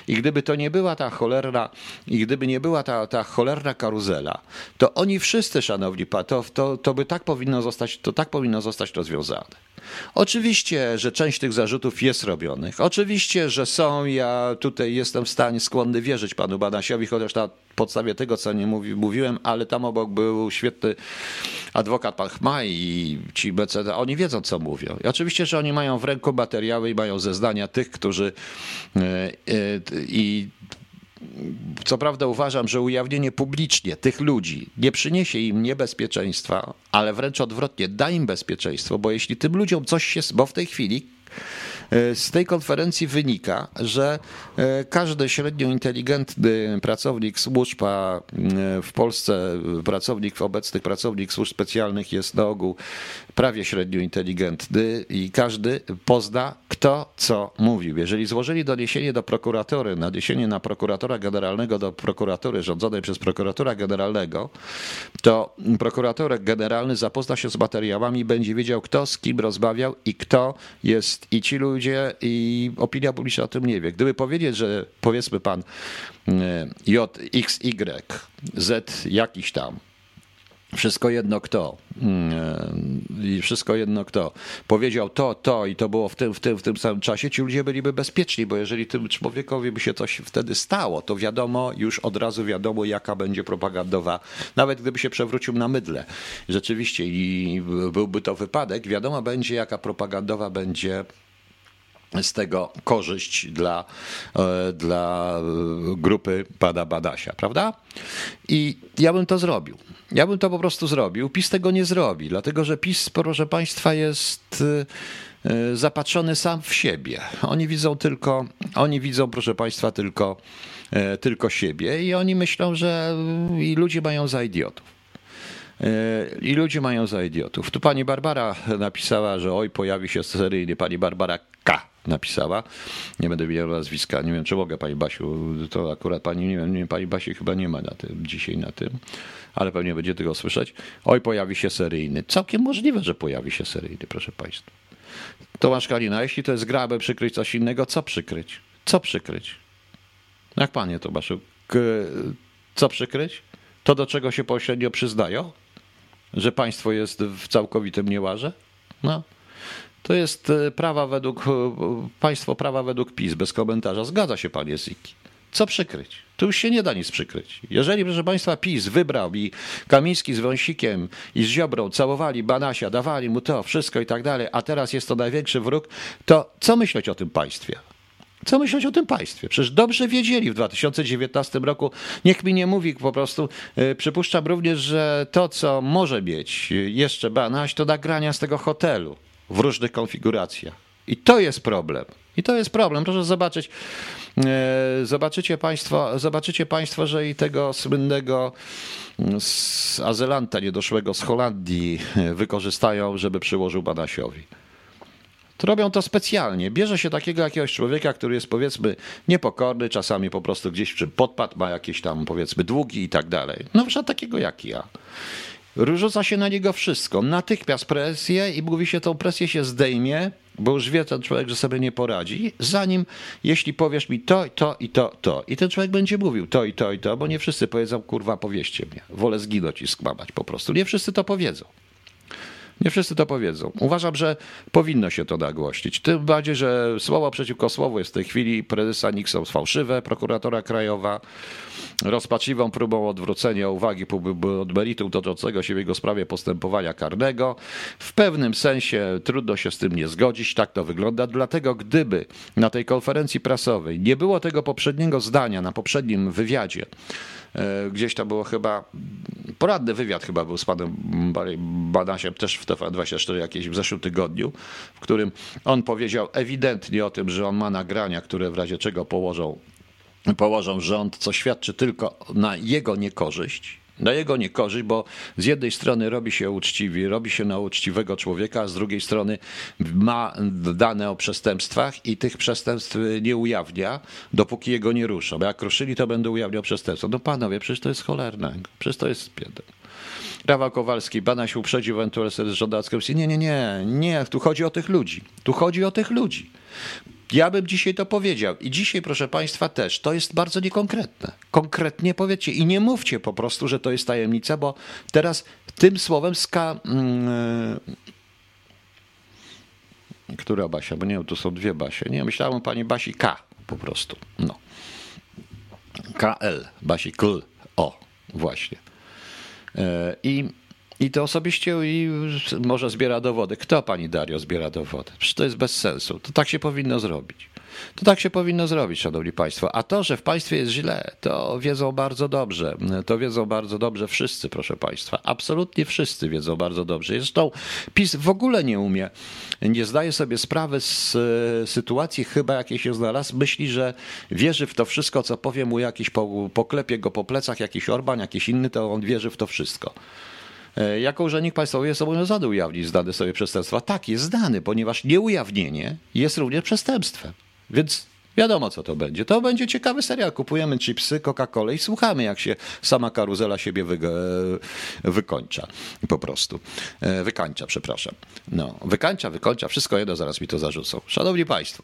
i gdyby to nie była ta cholerna, i gdyby nie była ta, ta cholerna karuzela, to oni wszyscy, szanowni państwo, to, to, to by tak powinno zostać, to tak powinno zostać rozwiązane. Oczywiście, że część tych zarzutów jest robionych. Oczywiście, że są. Ja tutaj jestem w stanie skłonny wierzyć panu Banasiowi, chociaż na podstawie tego, co nie mówi, mówiłem, ale tam obok był świetny adwokat pan Chmaj i ci BCD. Oni wiedzą, co mówią. I oczywiście, że oni mają w ręku materiały i mają zeznania tych, którzy e, e, i co prawda uważam, że ujawnienie publicznie tych ludzi nie przyniesie im niebezpieczeństwa, ale wręcz odwrotnie, da im bezpieczeństwo, bo jeśli tym ludziom coś się, bo w tej chwili e, z tej konferencji wynika, że e, każdy średnio inteligentny pracownik służb, a w Polsce pracownik, obecnych pracownik służb specjalnych jest na ogół prawie średnio inteligentny i każdy pozna, kto co mówił. Jeżeli złożyli doniesienie do prokuratury, doniesienie na prokuratora generalnego do prokuratury rządzonej przez prokuratora generalnego, to prokurator generalny zapozna się z materiałami i będzie wiedział, kto z kim rozmawiał i kto jest i ci ludzie, i opinia publiczna o tym nie wie. Gdyby powiedzieć, że powiedzmy pan J, X, Y, Z jakiś tam, wszystko jedno kto. Mm, i wszystko jedno kto. Powiedział to, to i to było w tym, w, tym, w tym samym czasie, ci ludzie byliby bezpieczni, bo jeżeli tym człowiekowi by się coś wtedy stało, to wiadomo, już od razu wiadomo, jaka będzie propagandowa, nawet gdyby się przewrócił na mydle. Rzeczywiście i byłby to wypadek, wiadomo będzie, jaka propagandowa będzie z tego korzyść dla, e, dla grupy Pada Badasia, prawda? I ja bym to zrobił. Ja bym to po prostu zrobił. PiS tego nie zrobi, dlatego że PiS, proszę Państwa, jest e, e, zapatrzony sam w siebie. Oni widzą tylko, oni widzą, proszę Państwa, tylko, tylko siebie i oni myślą, że i ludzie mają za idiotów. I ludzie mają za idiotów. Tu pani Barbara napisała, że oj, pojawi się seryjny, pani Barbara K napisała. Nie będę wiedział nazwiska, nie wiem, czy mogę pani Basiu, to akurat pani, nie wiem, pani Basi chyba nie ma na tym, dzisiaj na tym, ale pewnie będzie tego słyszeć. Oj, pojawi się seryjny. Całkiem możliwe, że pojawi się seryjny, proszę państwa. Tomasz Kalina, jeśli to jest grabę przykryć coś innego, co przykryć? Co przykryć? Jak panie Tomaszu, co przykryć? To, do czego się pośrednio przyznają? Że państwo jest w całkowitym niełaże? No, to jest e, prawa według, e, państwo prawa według PiS, bez komentarza. Zgadza się pan Jeziki. Co przykryć? Tu już się nie da nic przykryć. Jeżeli, proszę Państwa, PiS wybrał i Kamiński z Wąsikiem i z Ziobrą całowali Banasia, dawali mu to, wszystko i tak dalej, a teraz jest to największy wróg, to co myśleć o tym państwie? Co myśleć o tym państwie? Przecież dobrze wiedzieli w 2019 roku. Niech mi nie mówi po prostu. E, przypuszczam również, że to, co może mieć jeszcze Banaś, to nagrania z tego hotelu w różnych konfiguracjach. I to jest problem. I to jest problem. Proszę zobaczyć, e, zobaczycie Państwo, zobaczycie państwo że i tego słynnego mm, azylanta niedoszłego z Holandii e, wykorzystają, żeby przyłożył Banasiowi. To robią to specjalnie. Bierze się takiego jakiegoś człowieka, który jest powiedzmy niepokorny, czasami po prostu gdzieś przy podpad, ma jakieś tam powiedzmy długi i tak dalej. No takiego jak ja. Rzuca się na niego wszystko. Natychmiast presję i mówi się, tą presję się zdejmie, bo już wie ten człowiek, że sobie nie poradzi, zanim, jeśli powiesz mi to, to i to, to. I ten człowiek będzie mówił to i to i to, bo nie wszyscy powiedzą, kurwa, powieście mnie. Wolę zginąć i skłamać po prostu. Nie wszyscy to powiedzą. Nie wszyscy to powiedzą. Uważam, że powinno się to nagłośnić. Tym bardziej, że słowo przeciwko słowu jest w tej chwili prezesa Nixon fałszywe, prokuratora krajowa rozpaczliwą próbą odwrócenia uwagi od meritum toczącego się w jego sprawie postępowania karnego. W pewnym sensie trudno się z tym nie zgodzić, tak to wygląda. Dlatego gdyby na tej konferencji prasowej nie było tego poprzedniego zdania na poprzednim wywiadzie, gdzieś to było chyba poradny wywiad chyba był z panem Badasiem też w TVN24 jakieś w zeszłym tygodniu, w którym on powiedział ewidentnie o tym, że on ma nagrania, które w razie czego położą położą rząd, co świadczy tylko na jego niekorzyść. Na jego niekorzyść, bo z jednej strony robi się uczciwi, robi się na uczciwego człowieka, a z drugiej strony ma dane o przestępstwach i tych przestępstw nie ujawnia, dopóki jego nie ruszą. Jak ruszyli, to będą ujawniał przestępstwa. No panowie, przecież to jest cholerne, przecież to jest piętno. Rafał Kowalski, bana się uprzedził ewentualnie żądacką. Nie, nie, nie, nie, tu chodzi o tych ludzi. Tu chodzi o tych ludzi. Ja bym dzisiaj to powiedział. I dzisiaj, proszę Państwa, też to jest bardzo niekonkretne. Konkretnie powiedzcie i nie mówcie po prostu, że to jest tajemnica, bo teraz tym słowem ska. Yy, która Basia? Bo nie tu są dwie Basie. Nie, myślałem o pani Basi K po prostu. No. KL, Basi Kl. O, właśnie. Yy, I i to osobiście i może zbiera dowody. Kto pani Dario zbiera dowody? Przecież to jest bez sensu. To tak się powinno zrobić. To tak się powinno zrobić, szanowni państwo. A to, że w państwie jest źle, to wiedzą bardzo dobrze. To wiedzą bardzo dobrze wszyscy, proszę państwa. Absolutnie wszyscy wiedzą bardzo dobrze. Zresztą PiS w ogóle nie umie, nie zdaje sobie sprawy z e, sytuacji chyba jakiej się znalazł. Myśli, że wierzy w to wszystko, co powie mu jakiś, poklepie go po plecach jakiś Orban, jakiś inny, to on wierzy w to wszystko. E, jako urzędnik państwowy jest obowiązany ujawnić zdane sobie przestępstwa. Tak, jest zdany, ponieważ nieujawnienie jest również przestępstwem. Więc Wiadomo, co to będzie. To będzie ciekawy serial. Kupujemy chipsy, Coca-Colę i słuchamy, jak się sama karuzela siebie wy, wykończa. Po prostu. E, wykańcza, przepraszam. No, wykańcza, wykończa, wszystko jedno, zaraz mi to zarzucą. Szanowni Państwo,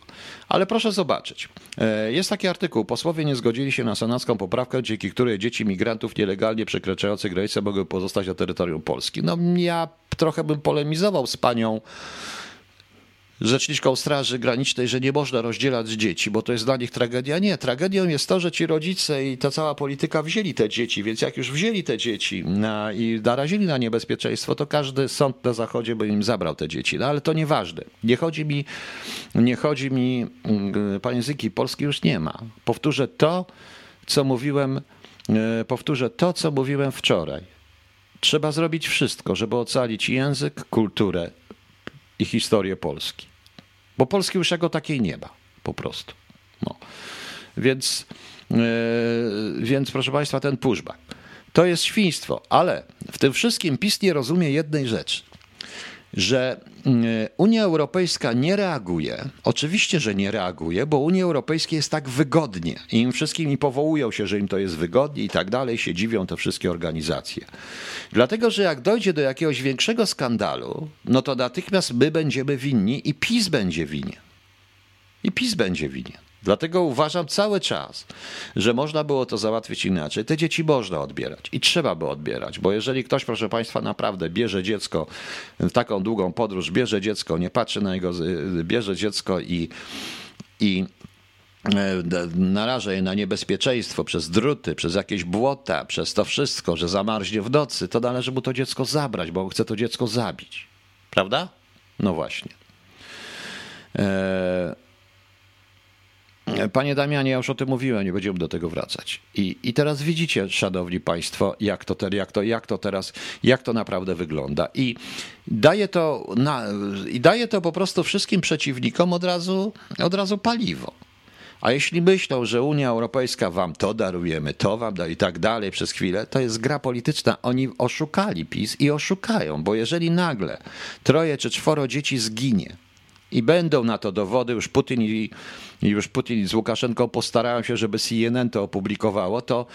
ale proszę zobaczyć. E, jest taki artykuł. Posłowie nie zgodzili się na senacką poprawkę, dzięki której dzieci migrantów nielegalnie przekraczających granicę mogły pozostać na terytorium Polski. No, ja trochę bym polemizował z panią rzeczniczką Straży Granicznej, że nie można rozdzielać dzieci, bo to jest dla nich tragedia. Nie, tragedią jest to, że ci rodzice i ta cała polityka wzięli te dzieci, więc jak już wzięli te dzieci na, i narazili na niebezpieczeństwo, to każdy sąd na Zachodzie by im zabrał te dzieci. No ale to nieważne. Nie chodzi mi, nie chodzi mi, mm, panie Zyki, Polski już nie ma. Powtórzę to, co mówiłem, e, powtórzę to, co mówiłem wczoraj. Trzeba zrobić wszystko, żeby ocalić język, kulturę i historię Polski. Bo Polski już jako takiej nie ma, po prostu. No. Więc, yy, więc proszę Państwa, ten pushback. To jest świństwo, ale w tym wszystkim PiS nie rozumie jednej rzeczy że mm, Unia Europejska nie reaguje. Oczywiście, że nie reaguje, bo Unii Europejskiej jest tak wygodnie i im wszystkim i powołują się, że im to jest wygodnie i tak dalej, się dziwią te wszystkie organizacje. Dlatego, że jak dojdzie do jakiegoś większego skandalu, no to natychmiast my będziemy winni i PiS będzie winien. I PiS będzie winien. Dlatego uważam cały czas, że można było to załatwić inaczej. Te dzieci można odbierać i trzeba by odbierać, bo jeżeli ktoś, proszę Państwa, naprawdę bierze dziecko w taką długą podróż, bierze dziecko, nie patrzy na jego, bierze dziecko i, i e, naraża je na niebezpieczeństwo przez druty, przez jakieś błota, przez to wszystko, że zamarznie w nocy, to należy mu to dziecko zabrać, bo chce to dziecko zabić. Prawda? No właśnie. Eee Panie Damianie, ja już o tym mówiłem, nie będziemy do tego wracać. I, i teraz widzicie, szanowni państwo, jak to, jak, to, jak to teraz, jak to naprawdę wygląda. I daje to, na, i daje to po prostu wszystkim przeciwnikom od razu, od razu paliwo. A jeśli myślą, że Unia Europejska wam to darujemy, to wam da i tak dalej przez chwilę, to jest gra polityczna. Oni oszukali PiS i oszukają, bo jeżeli nagle troje czy czworo dzieci zginie, i będą na to dowody, już Putin i, i już Putin z Łukaszenką postarają się, żeby CNN to opublikowało, to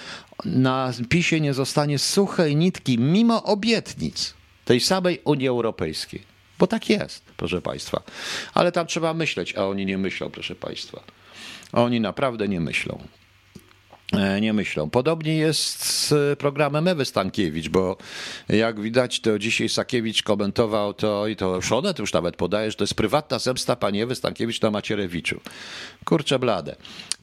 na PiSie nie zostanie suchej nitki, mimo obietnic tej samej Unii Europejskiej. Bo tak jest, proszę Państwa. Ale tam trzeba myśleć, a oni nie myślą, proszę Państwa. Oni naprawdę nie myślą. E, nie myślą. Podobnie jest z programem Ewy Stankiewicz, bo jak widać, to dzisiaj Sakiewicz komentował to i to już to już nawet podaje, że to jest prywatna zemsta pani Ewy Stankiewicz na Macierewiczu. Kurczę blade.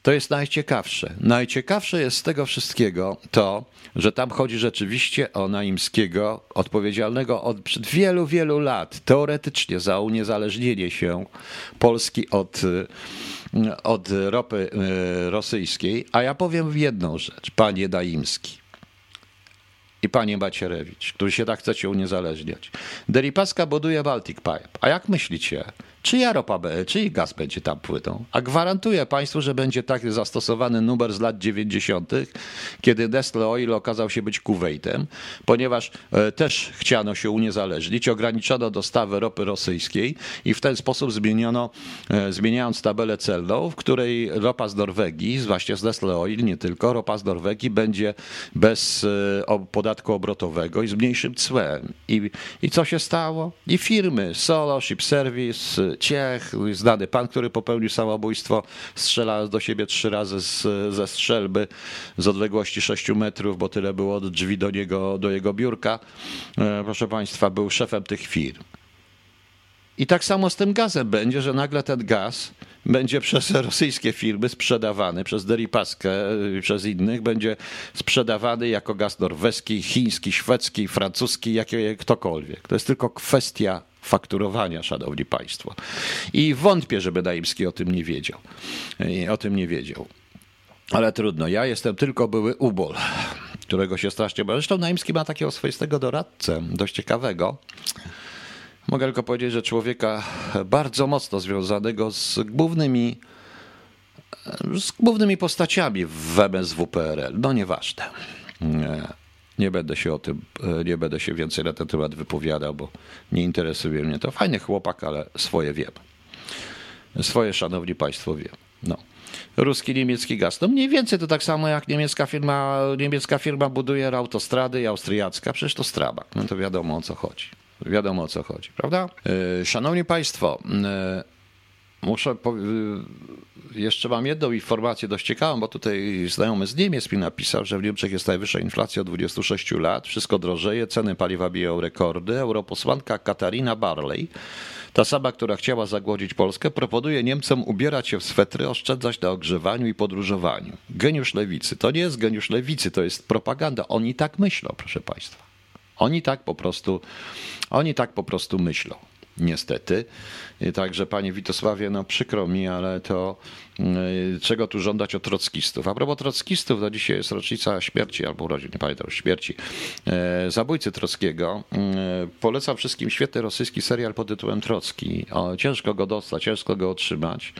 To jest najciekawsze. Najciekawsze jest z tego wszystkiego to, że tam chodzi rzeczywiście o Naimskiego, odpowiedzialnego od przed wielu, wielu lat teoretycznie za uniezależnienie się Polski od od ropy e, rosyjskiej, a ja powiem jedną rzecz, panie Daimski i panie Macierewicz, którzy się tak chcecie uniezależniać. Deripaska buduje Baltic Pipe. A jak myślicie, czyja ropa, czyj gaz będzie tam płytą? A gwarantuję Państwu, że będzie tak zastosowany numer z lat 90., kiedy Nestle Oil okazał się być Kuwejtem, ponieważ e, też chciano się uniezależnić, ograniczono dostawę ropy rosyjskiej i w ten sposób zmieniono, e, zmieniając tabelę celną, w której ropa z Norwegii, właśnie z Nestle Oil, nie tylko, ropa z Norwegii będzie bez e, podatku obrotowego i z mniejszym cłem. I, i co się stało? I firmy Solo, Ship Service, Ciech, znany pan, który popełnił samobójstwo, strzelając do siebie trzy razy z, ze strzelby z odległości 6 metrów, bo tyle było od drzwi do, niego, do jego biurka. E, proszę państwa, był szefem tych firm. I tak samo z tym gazem będzie, że nagle ten gaz będzie przez rosyjskie firmy sprzedawany, przez Deripaskę i przez innych, będzie sprzedawany jako gaz norweski, chiński, szwedzki, francuski, jakie, ktokolwiek. To jest tylko kwestia fakturowania, szanowni państwo. I wątpię, żeby Naimski o tym nie wiedział. O tym nie wiedział. Ale trudno, ja jestem tylko były ubol, którego się strasznie boję. Zresztą Naimski ma takiego swoistego doradcę, dość ciekawego. Mogę tylko powiedzieć, że człowieka bardzo mocno związanego z głównymi z głównymi postaciami w MSWPRL. No nieważne. Nie, nie będę się o tym, nie będę się więcej na ten temat wypowiadał, bo nie interesuje mnie to. Fajny chłopak, ale swoje wiem. Swoje, szanowni państwo, wiem. No. Ruski, niemiecki gaz. No mniej więcej to tak samo jak niemiecka firma, niemiecka firma buduje autostrady i austriacka, przecież to Strabak. No to wiadomo o co chodzi. Wiadomo o co chodzi, prawda? E, szanowni Państwo, e, muszę jeszcze mam jedną informację dość ciekawą, bo tutaj znajomy z Niemiec mi napisał, że w Niemczech jest najwyższa inflacja od 26 lat, wszystko drożeje, ceny paliwa biją rekordy. Europosłanka Katarina Barley, ta sama, która chciała zagłodzić Polskę, proponuje Niemcom ubierać się w swetry, oszczędzać na ogrzewaniu i podróżowaniu. Geniusz lewicy. To nie jest geniusz lewicy, to jest propaganda. Oni tak myślą, proszę Państwa. Oni tak po prostu, oni tak po prostu myślą niestety. Także panie Witosławie, no przykro mi, ale to y, czego tu żądać od trockistów? A propos trockistów, to dzisiaj jest rocznica śmierci, albo urodzin, nie pamiętam, śmierci, e, zabójcy Trockiego. E, polecam wszystkim świetny rosyjski serial pod tytułem Trocki. Ciężko go dostać, ciężko go otrzymać.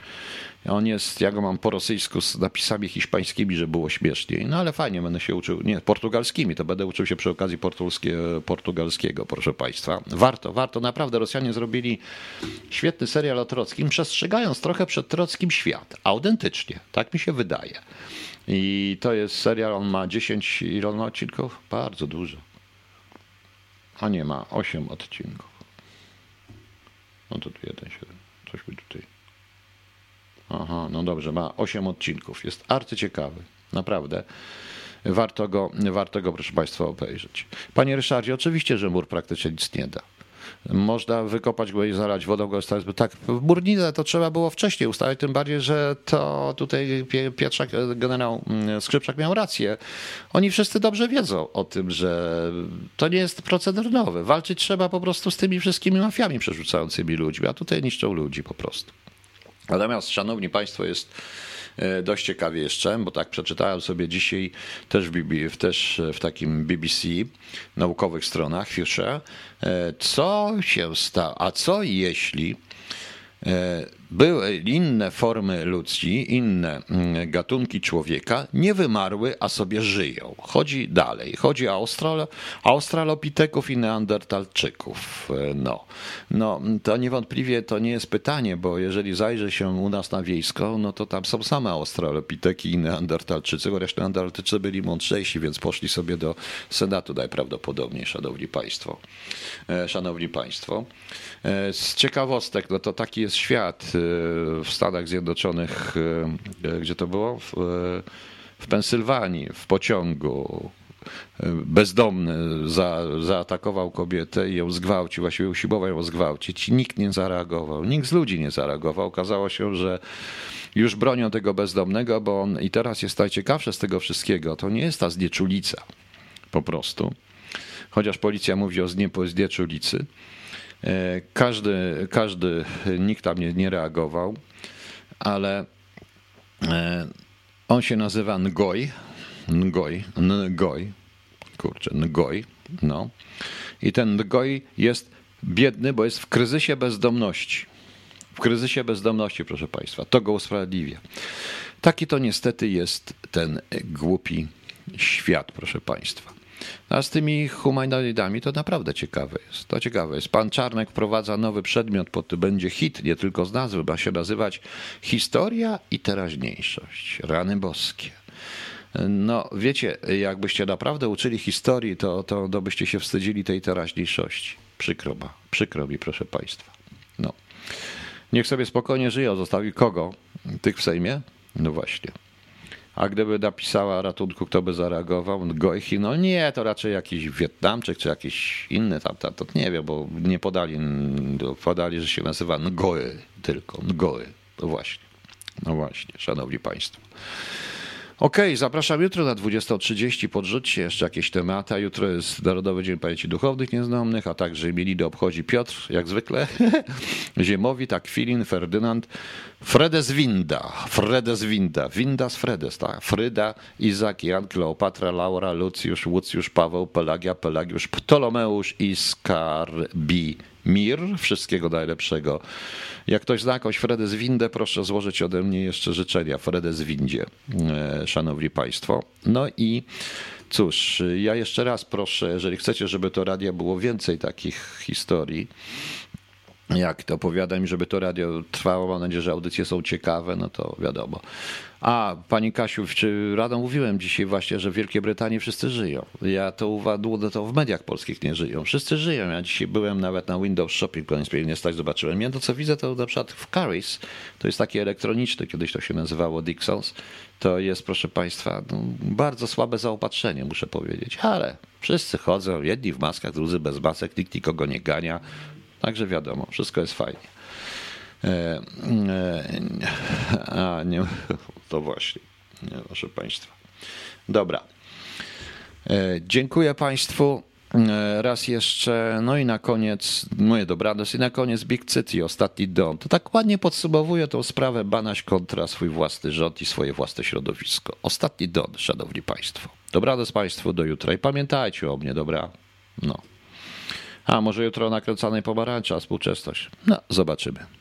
On jest, ja go mam po rosyjsku z napisami hiszpańskimi, że było śmieszniej. No ale fajnie, będę się uczył, nie, portugalskimi, to będę uczył się przy okazji portugalskiego, proszę Państwa. Warto, warto, naprawdę Rosjanie zrobili świetny serial o Trockim, przestrzegając trochę przed Trockim świat. Autentycznie, tak mi się wydaje. I to jest serial, on ma 10, ile on ma odcinków? Bardzo dużo. A nie ma, 8 odcinków. No to tu jeden, siedem, coś by tutaj... Aha, no dobrze, ma 8 odcinków. Jest arcyciekawy, naprawdę. Warto go, warto go, proszę Państwa, obejrzeć. Panie Ryszardzie, oczywiście, że mur praktycznie nic nie da. Można wykopać go i zalać wodą go ustawić. Tak, w Burninę to trzeba było wcześniej ustawić, tym bardziej, że to tutaj Pietrzak, generał mm, Skrzypczak miał rację. Oni wszyscy dobrze wiedzą o tym, że to nie jest proceder nowy. Walczyć trzeba po prostu z tymi wszystkimi mafiami przerzucającymi ludźmi, a tutaj niszczą ludzi po prostu. Natomiast, szanowni państwo, jest e, dość ciekawie jeszcze, bo tak przeczytałem sobie dzisiaj też w, też w takim BBC naukowych stronach Future, e, co się stało, a co jeśli e, były inne formy ludzi, inne mm, gatunki człowieka nie wymarły, a sobie żyją. Chodzi dalej. Chodzi o Austral australopiteków i neandertalczyków. No. no, to niewątpliwie to nie jest pytanie, bo jeżeli zajrzy się u nas na wiejsko, no to tam są same australopiteki i neandertalczycy, chociaż neandertalczycy byli mądrzejsi, więc poszli sobie do Senatu najprawdopodobniej, szanowni państwo. E, szanowni państwo. E, z ciekawostek, no to taki jest świat e, w Stanach Zjednoczonych, e, gdzie to było? W, w Pensylwanii, w pociągu. Bezdomny za, zaatakował kobietę i ją zgwałcił, właściwie usiłował ją zgwałcić nikt nie zareagował, nikt z ludzi nie zareagował. Okazało się, że już bronią tego bezdomnego, bo on i teraz jest najciekawsze z tego wszystkiego, to nie jest ta znieczulica po prostu, chociaż policja mówi o znieczulicy, E, każdy, każdy, nikt tam nie, nie reagował, ale e, on się nazywa Ngoj, Ngoj, Ngoj, kurczę, Ngoj, no. I ten Ngoj jest biedny, bo jest w kryzysie bezdomności. W kryzysie bezdomności, proszę Państwa. To go usprawiedliwia. Taki to niestety jest ten głupi świat, proszę Państwa. A z tymi humanoidami to naprawdę ciekawe jest. To ciekawe jest. Pan Czarnek wprowadza nowy przedmiot, pod będzie hit, nie tylko z nazwy, ma się nazywać Historia i teraźniejszość. Rany boskie. No, wiecie, jakbyście naprawdę uczyli historii, to, to, to byście się wstydzili tej teraźniejszości. Przykro, ma, przykro mi, proszę Państwa. No. Niech sobie spokojnie żyją. Zostawi kogo? Tych w Sejmie? No właśnie. A gdyby napisała ratunku, kto by zareagował? Gojchi? No nie, to raczej jakiś Wietnamczyk czy jakiś inny tam, tam to nie wiem, bo nie podali, podali, że się nazywa Ngoy tylko, Ngoy. No właśnie, no właśnie, szanowni państwo. Okej, okay, zapraszam jutro na 20.30. Podrzućcie jeszcze jakieś tematy. Jutro jest Narodowy Dzień Pamięci Duchownych Nieznamnych, a także imieniny obchodzi Piotr, jak zwykle, (laughs) Ziemowit, Akwilin, Ferdynand, Fredes Winda, Fredes Winda, Winda z Fredes, tak? Fryda, Izak, Jan, Kleopatra, Laura, Lucjusz, Łucjusz, Paweł, Pelagia, Pelagiusz, Ptolomeusz i Skarbi. Mir, wszystkiego najlepszego. Jak ktoś zna jakąś Fredes Windę, proszę złożyć ode mnie jeszcze życzenia Fredes Windzie, e, szanowni państwo. No i cóż, ja jeszcze raz proszę, jeżeli chcecie, żeby to radia było więcej takich historii, jak to opowiadam, żeby to radio trwało, mam nadzieję, że audycje są ciekawe, no to wiadomo. A, pani Kasiu, czy rano mówiłem dzisiaj właśnie, że w Wielkiej Brytanii wszyscy żyją. Ja to uważam, to w mediach polskich nie żyją. Wszyscy żyją. Ja dzisiaj byłem nawet na Windows Shopping, bo nie stać, zobaczyłem. Ja to, co widzę, to na przykład w Caris, to jest takie elektroniczne, kiedyś to się nazywało Dixons, to jest, proszę państwa, no, bardzo słabe zaopatrzenie, muszę powiedzieć, ale wszyscy chodzą, jedni w maskach, drudzy bez masek, nikt nikogo nie gania, Także wiadomo, wszystko jest fajnie. E, e, a nie, (laughs) to właśnie, nie, proszę Państwa. Dobra. E, dziękuję Państwu. Raz jeszcze, no i na koniec moje dobranoc i na koniec Big City, ostatni dom. To tak ładnie podsumowuje tą sprawę Banaś kontra swój własny rząd i swoje własne środowisko. Ostatni don, szanowni państwo. Dobranoc państwu, do jutra i pamiętajcie o mnie, dobra? No. A może jutro nakręcanej pomarańcza, współczesność. No, zobaczymy.